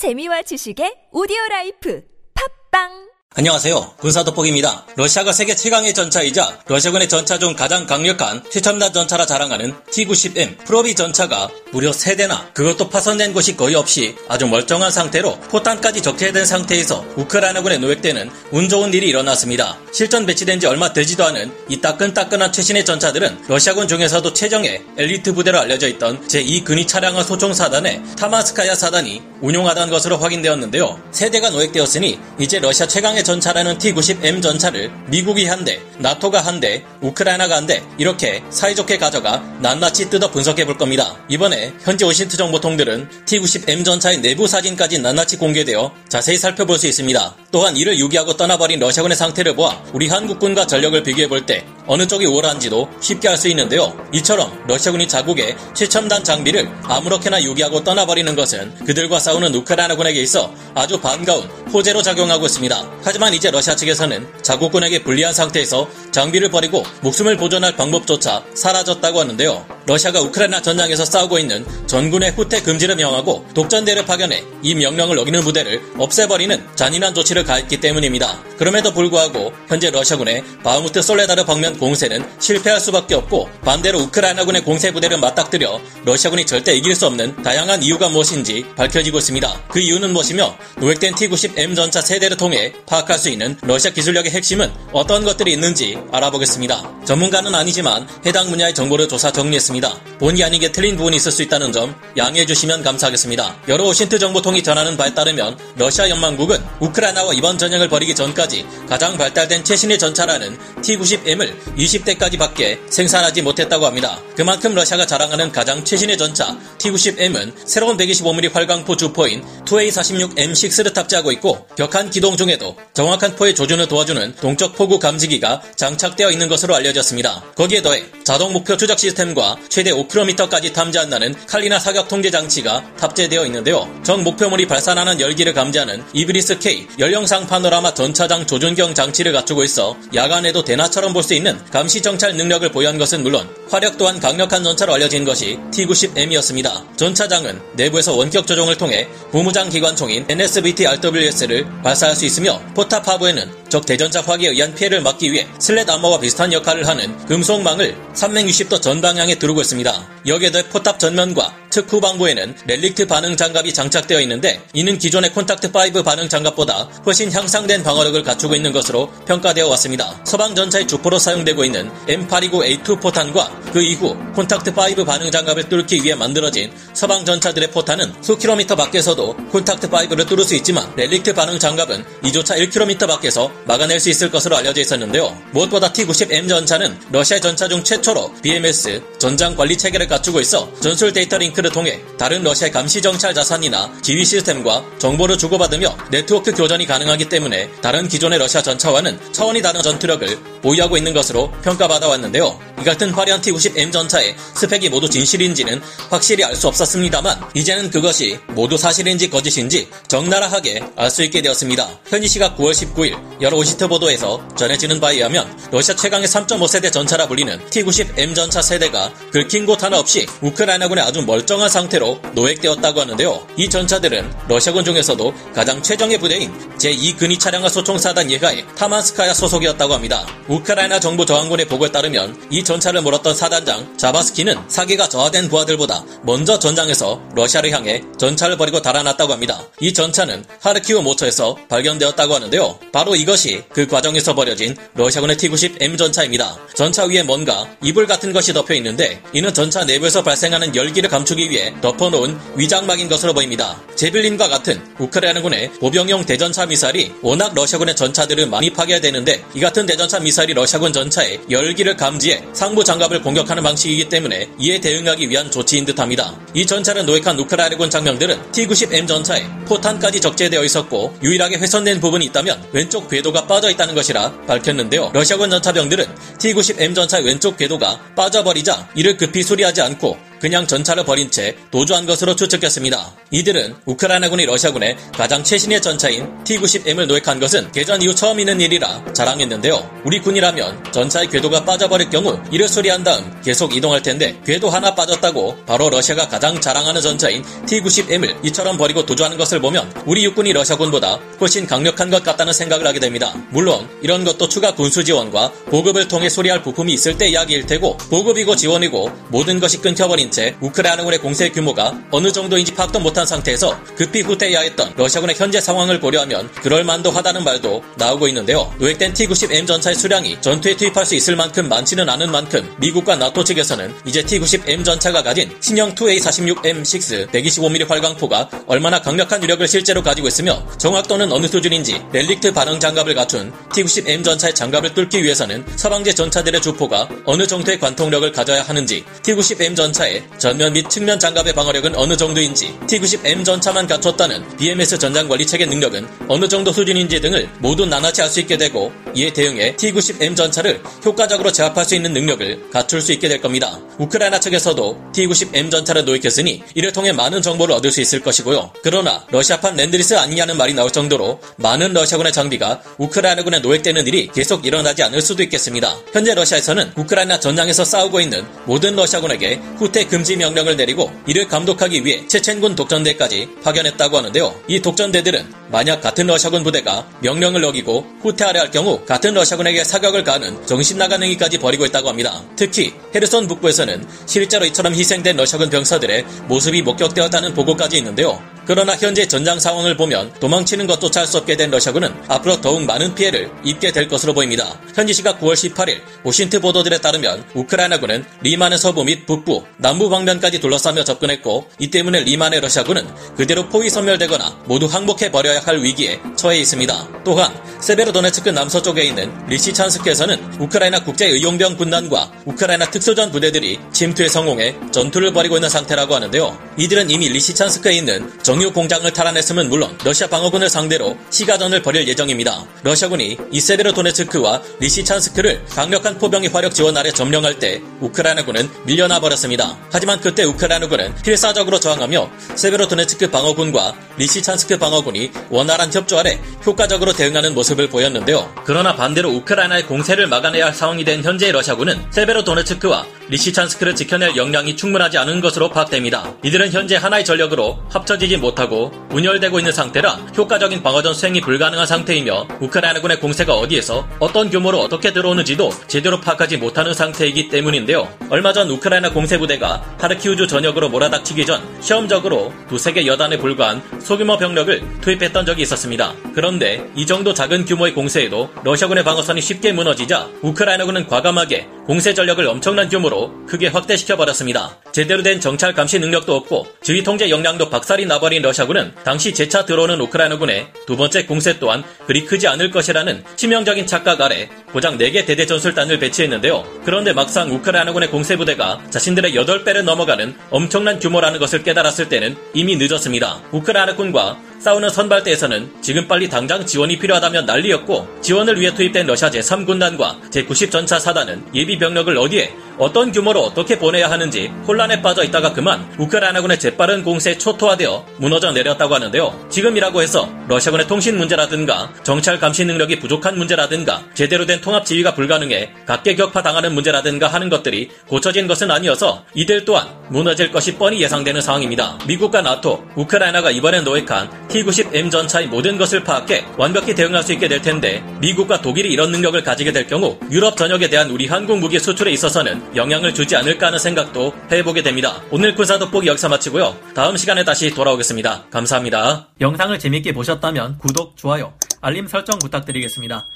재미와 지식의 오디오 라이프. 팟빵 안녕하세요. 군사돋보기입니다. 러시아가 세계 최강의 전차이자 러시아군의 전차 중 가장 강력한 최첨단 전차라 자랑하는 T-90M 프로리브 전차가 무려 3대나 그것도 파손된 곳이 거의 없이 아주 멀쩡한 상태로 포탄까지 적재된 상태에서 우크라이나군에 노획되는 운 좋은 일이 일어났습니다. 실전 배치된 지 얼마 되지도 않은 이 따끈따끈한 최신의 전차들은 러시아군 중에서도 최정예 엘리트 부대로 알려져 있던 제2근위 차량화 소총 사단의 타만스카야 사단이 운용하던 것으로 확인되었는데요. 세 대가 노획되었으니 이제 러시아 최강의 전차라는 T-90M 전차를 미국이 한 대, 나토가 한 대, 우크라이나가 한 대 이렇게 사이좋게 가져가 낱낱이 뜯어 분석해 볼 겁니다. 이번에 현지 오신트 정보통들은 T-90M 전차의 내부 사진까지 낱낱이 공개되어 자세히 살펴볼 수 있습니다. 또한 이를 유기하고 떠나버린 러시아군의 상태를 보아 우리 한국군과 전력을 비교해 볼 때 어느 쪽이 우월한지도 쉽게 알 수 있는데요. 이처럼 러시아군이 자국의 최첨단 장비를 아무렇게나 유기하고 떠나버리는 것은 그들과 싸우는 우크라이나군에게 있어 아주 반가운 호재로 작용하고 있습니다. 하지만 이제 러시아 측에서는 자국군에게 불리한 상태에서 장비를 버리고 목숨을 보존할 방법조차 사라졌다고 하는데요. 러시아가 우크라이나 전장에서 싸우고 있는 전군의 후퇴 금지를 명하고 독전대를 파견해 이 명령을 어기는 부대를 없애버리는 잔인한 조치를 가했기 때문입니다. 그럼에도 불구하고 현재 러시아군의 바흐무트 솔레다르 방면 공세는 실패할 수밖에 없고 반대로 우크라이나군의 공세 부대를 맞닥뜨려 러시아군이 절대 이길 수 없는 다양한 이유가 무엇인지 밝혀지고 있습니다. 그 이유는 무엇이며 노획된 T-90M 전차 세대를 통해 파악할 수 있는 러시아 기술력의 핵심은 어떤 것들이 있는지 알아보겠습니다. 전문가는 아니지만 해당 분야의 정보를 조사 정리했습니다. 본의 아니게 틀린 부분이 있을 수 있다는 점 양해해 주시면 감사하겠습니다. 여러 오신트 정보통이 전하는 바에 따르면 러시아 연방국은 우크라이나와 이번 전쟁을 벌이기 전까지 가장 발달된 최신의 전차라는 T-90M을 20대까지 밖에 생산하지 못했다고 합니다. 그만큼 러시아가 자랑하는 가장 최신의 전차 T-90M은 새로운 125mm 활강포 주포인 2A46M6를 탑재하고 있고 격한 기동 중에도 정확한 포의 조준을 도와주는 동적 포구 감지기가 장착되어 있는 것으로 알려졌습니다. 거기에 더해 자동 목표 추적 시스템과 최대 5km까지 탐지한다는 칼리나 사격 통제 장치가 탑재되어 있는데요. 적 목표물이 발산하는 열기를 감지하는 이르비스 K 열영상 파노라마 전차장 조준경 장치를 갖추고 있어 야간에도 대낮처럼 볼 수 있는 감시 정찰 능력을 보유한 것은 물론 화력 또한 강력한 전차로 알려진 것이 T-90M이었습니다. 전차장은 내부에서 원격 조종을 통해 부무장 기관총인 NSVT RWS를 발사할 수 있으며 포탑 하부에는 적 대전차 화기에 의한 피해를 막기 위해 슬랫 암머와 비슷한 역할을 하는 금속망을 360도 전 방향에 두르고 있습니다. 여기에 더해 포탑 전면과 측 후방부에는 렐릭트 반응 장갑이 장착되어 있는데 이는 기존의 콘탁트 5 반응 장갑보다 훨씬 향상된 방어력을 갖추고 있는 것으로 평가되어 왔습니다. 서방 전차의 주포로 사용되고 있는 M829A2 포탄과 그 이후 콘탁트 5 반응 장갑을 뚫기 위해 만들어진 서방 전차들의 포탄은 수 킬로미터 밖에서도 콘탁트 5를 뚫을 수 있지만 렐릭트 반응 장갑은 이조차 1km 밖에서 막아낼 수 있을 것으로 알려져 있었는데요. 무엇보다 T-90M 전차는 러시아 전차 중 최초로 BMS 전장 관리 체계를 갖추고 있어 전술 데이터 링크 를 통해 다른 러시아 감시 정찰 자산이나 지휘 시스템과 정보를 주고받으며 네트워크 교전이 가능하기 때문에 다른 기존의 러시아 전차와는 차원이 다른 전투력을 보유하고 있는 것으로 평가받아 왔는데요. 이 같은 화려한 T-90M 전차의 스펙이 모두 진실인지는 확실히 알 수 없었습니다만 이제는 그것이 모두 사실인지 거짓인지 적나라하게 알 수 있게 되었습니다. 현지 시각 9월 19일 여러 오시트 보도에서 전해지는 바에 의하면 러시아 최강의 3.5세대 전차라 불리는 T-90M 전차 세대가 긁힌 곳 하나 없이 우크라이나군의 아주 멀쩡 한 상태로 노획되었다고 하는데요. 이 전차들은 러시아군 중에서도 가장 최정예 부대인 제2근위 차량화 소총 사단 예가의 타만스카야 소속이었다고 합니다. 우크라이나 정부 저항군의 보고에 따르면 이 전차를 몰았던 사단장 자바스키는 사기가 저하된 부하들보다 먼저 전장에서 러시아를 향해 전차를 버리고 달아났다고 합니다. 이 전차는 하르키우 모처에서 발견되었다고 하는데요. 바로 이것이 그 과정에서 버려진 러시아군의 T-90M 전차입니다. 전차 위에 뭔가 이불 같은 것이 덮여 있는데 이는 전차 내부에서 발생하는 열기를 감추 기 위해 덮어놓은 위장막인 것으로 보입니다. 제빌린과 같은 우크라이나군의 보병용 대전차 미사일이 워낙 러시아군의 전차들을 많이 파괴되는데 이 같은 대전차 미사일이 러시아군 전차의 열기를 감지해 상부 장갑을 공격하는 방식이기 때문에 이에 대응하기 위한 조치인 듯합니다. 이 전차를 노획한 우크라이나군 장병들은 T-90M 전차에 포탄까지 적재되어 있었고 유일하게 훼손된 부분이 있다면 왼쪽 궤도가 빠져 있다는 것이라 밝혔는데요. 러시아군 전차병들은 T-90M 전차의 왼쪽 궤도가 빠져버리자 이를 급히 수리하지 않고 그냥 전차를 버린 채 도주한 것으로 추측했습니다. 이들은 우크라이나군이 러시아군의 가장 최신의 전차인 T-90M을 노획한 것은 개전 이후 처음 있는 일이라 자랑했는데요. 우리 군이라면 전차의 궤도가 빠져버릴 경우 이를 수리한 다음 계속 이동할 텐데 궤도 하나 빠졌다고 바로 러시아가 가장 자랑하는 전차인 T-90M을 이처럼 버리고 도주하는 것을 보면 우리 육군이 러시아군보다 훨씬 강력한 것 같다는 생각을 하게 됩니다. 물론 이런 것도 추가 군수 지원과 보급을 통해 수리할 부품이 있을 때 이야기일 테고 보급이고 지원이고 모든 것이 끊겨버린 채 우크라이나군의 공세 규모가 어느 정도인지 파악도 못한 상태에서 급히 후퇴해야 했던 러시아군의 현재 상황을 고려하면 그럴만도 하다는 말도 나오고 있는데요. 노획된 T-90M 전차의 수량이 전투에 투입할 수 있을 만큼 많지는 않은 만큼 미국과 나토 측에서는 이제 T-90M 전차가 가진 신형 2A46M6 125mm 활강포가 얼마나 강력한 위력을 실제로 가지고 있으며 정확도는 어느 수준인지 렐릭트 반응 장갑을 갖춘 T-90M 전차의 장갑을 뚫기 위해서는 서방제 전차들의 주포가 어느 정도의 관통력을 가져야 하는지 T-90M 전차의 전면 및 측면 장갑의 방어력은 어느 정도인지 T-90M 전차만 갖췄다는 BMS 전장 관리 체계 능력은 어느 정도 수준인지 등을 모두 낱낱이 알 수 있게 되고 이에 대응해 T-90M 전차를 효과적으로 제압할 수 있는 능력을 갖출 수 있게 될 겁니다. 우크라이나 측에서도 T-90M 전차를 노획했으니 이를 통해 많은 정보를 얻을 수 있을 것이고요. 그러나 러시아판 랜드리스 아니냐는 말이 나올 정도로 많은 러시아군의 장비가 우크라이나군에 노획되는 일이 계속 일어나지 않을 수도 있겠습니다. 현재 러시아에서는 우크라이나 전장에서 싸우고 있는 모든 러시아군에게 후퇴 금지 명령을 내리고 이를 감독하기 위해 체첸군 독전대까지 파견했다고 하는데요. 이 독전대들은 만약 같은 러시아군 부대가 명령을 어기고 후퇴하려 할 경우 같은 러시아군에게 사격을 가하는 정신나간 행위까지 벌이고 있다고 합니다. 특히 헤르손 북부에서는 실제로 이처럼 희생된 러시아군 병사들의 모습이 목격되었다는 보고까지 있는데요. 그러나 현재 전장 상황을 보면 도망치는 것조차 할 수 없게 된 러시아군은 앞으로 더욱 많은 피해를 입게 될 것으로 보입니다. 현지 시각 9월 18일 OSINT 보도들에 따르면 우크라이나군은 리만의 서부 및 북부, 남부 방면까지 둘러싸며 접근했고 이 때문에 리만의 러시아군은 그대로 포위 섬멸되거나 모두 항복해 버려야 할 위기에 처해 있습니다. 또한 세베로도네츠크 남서쪽에 있는 리시찬스크에서는 우크라이나 국제의용병 군단과 우크라이나 특수전 부대들이 침투에 성공해 전투를 벌이고 있는 상태라고 하는데요. 이들은 이미 리시찬스크에 있는 정유 공장을 탈환했음은 물론 러시아 방어군을 상대로 시가전을 벌일 예정입니다. 러시아군이 이 세베로도네츠크와 리시찬스크를 강력한 포병의 화력 지원 아래 점령할 때 우크라이나군은 밀려나 버렸습니다. 하지만 그때 우크라이나군은 필사적으로 저항하며 세베로도네츠크 방어군과 리시찬스크 방어군이 원활한 협조 아래 효과적으로 대응하는 모습을 보였는데요. 그러나 반대로 우크라이나의 공세를 막아내야 할 상황이 된 현재의 러시아군은 세베로도네츠크와 리시찬스크를 지켜낼 역량이 충분하지 않은 것으로 파악됩니다. 이들은 현재 하나의 전력으로 합쳐지지 못하고 분열되고 있는 상태라 효과적인 방어전 수행이 불가능한 상태이며 우크라이나군의 공세가 어디에서 어떤 규모로 어떻게 들어오는지도 제대로 파악하지 못하는 상태이기 때문인데요. 얼마 전 우크라이나 공세 부대가 하르키우주 전역으로 몰아닥치기 전 시험적으로 두세 개 여단에 불과한 소규모 병력을 투입했던 적이 있었습니다. 그런데 이 정도 작은 규모의 공세에도 러시아군의 방어선이 쉽게 무너지자 우크라이나군은 과감하게 공세 전력을 엄청난 규모로 크게 확대시켜 버렸습니다. 제대로 된 정찰 감시 능력도 없고 지휘 통제 역량도 박살이 나버린 러시아군은 당시 재차 들어오는 우크라이나군의 두 번째 공세 또한 그리 크지 않을 것이라는 치명적인 착각 아래 고작 4개 대대 전술단을 배치했는데요. 그런데 막상 우크라이나군의 공세부대가 자신들의 8배를 넘어가는 엄청난 규모라는 것을 깨달았을 때는 이미 늦었습니다. 우크라이나군과 싸우는 선발대에서는 지금 빨리 당장 지원이 필요하다면 난리였고 지원을 위해 투입된 러시아 제3군단과 제90전차 사단은 예비 병력을 어디에 어떤 규모로 어떻게 보내야 하는지 혼란에 빠져 있다가 그만 우크라이나군의 재빠른 공세에 초토화되어 무너져 내렸다고 하는데요. 지금이라고 해서 러시아군의 통신 문제라든가 정찰 감시 능력이 부족한 문제라든가 제대로 된 통합 지휘가 불가능해 각계 격파 당하는 문제라든가 하는 것들이 고쳐진 것은 아니어서 이들 또한 무너질 것이 뻔히 예상되는 상황입니다. 미국과 나토, 우크라이나가 이번에 노획한 T-90M 전차의 모든 것을 파악해 완벽히 대응할 수 있게 될 텐데 미국과 독일이 이런 능력을 가지게 될 경우 유럽 전역에 대한 우리 한국 무기 수출에 있어서는 영향을 주지 않을까 하는 생각도 해보게 됩니다. 오늘 군사 돋보기 여기서 마치고요. 다음 시간에 다시 돌아오겠습니다. 감사합니다. 영상을 재밌게 보셨다면 구독, 좋아요, 알림 설정 부탁드리겠습니다.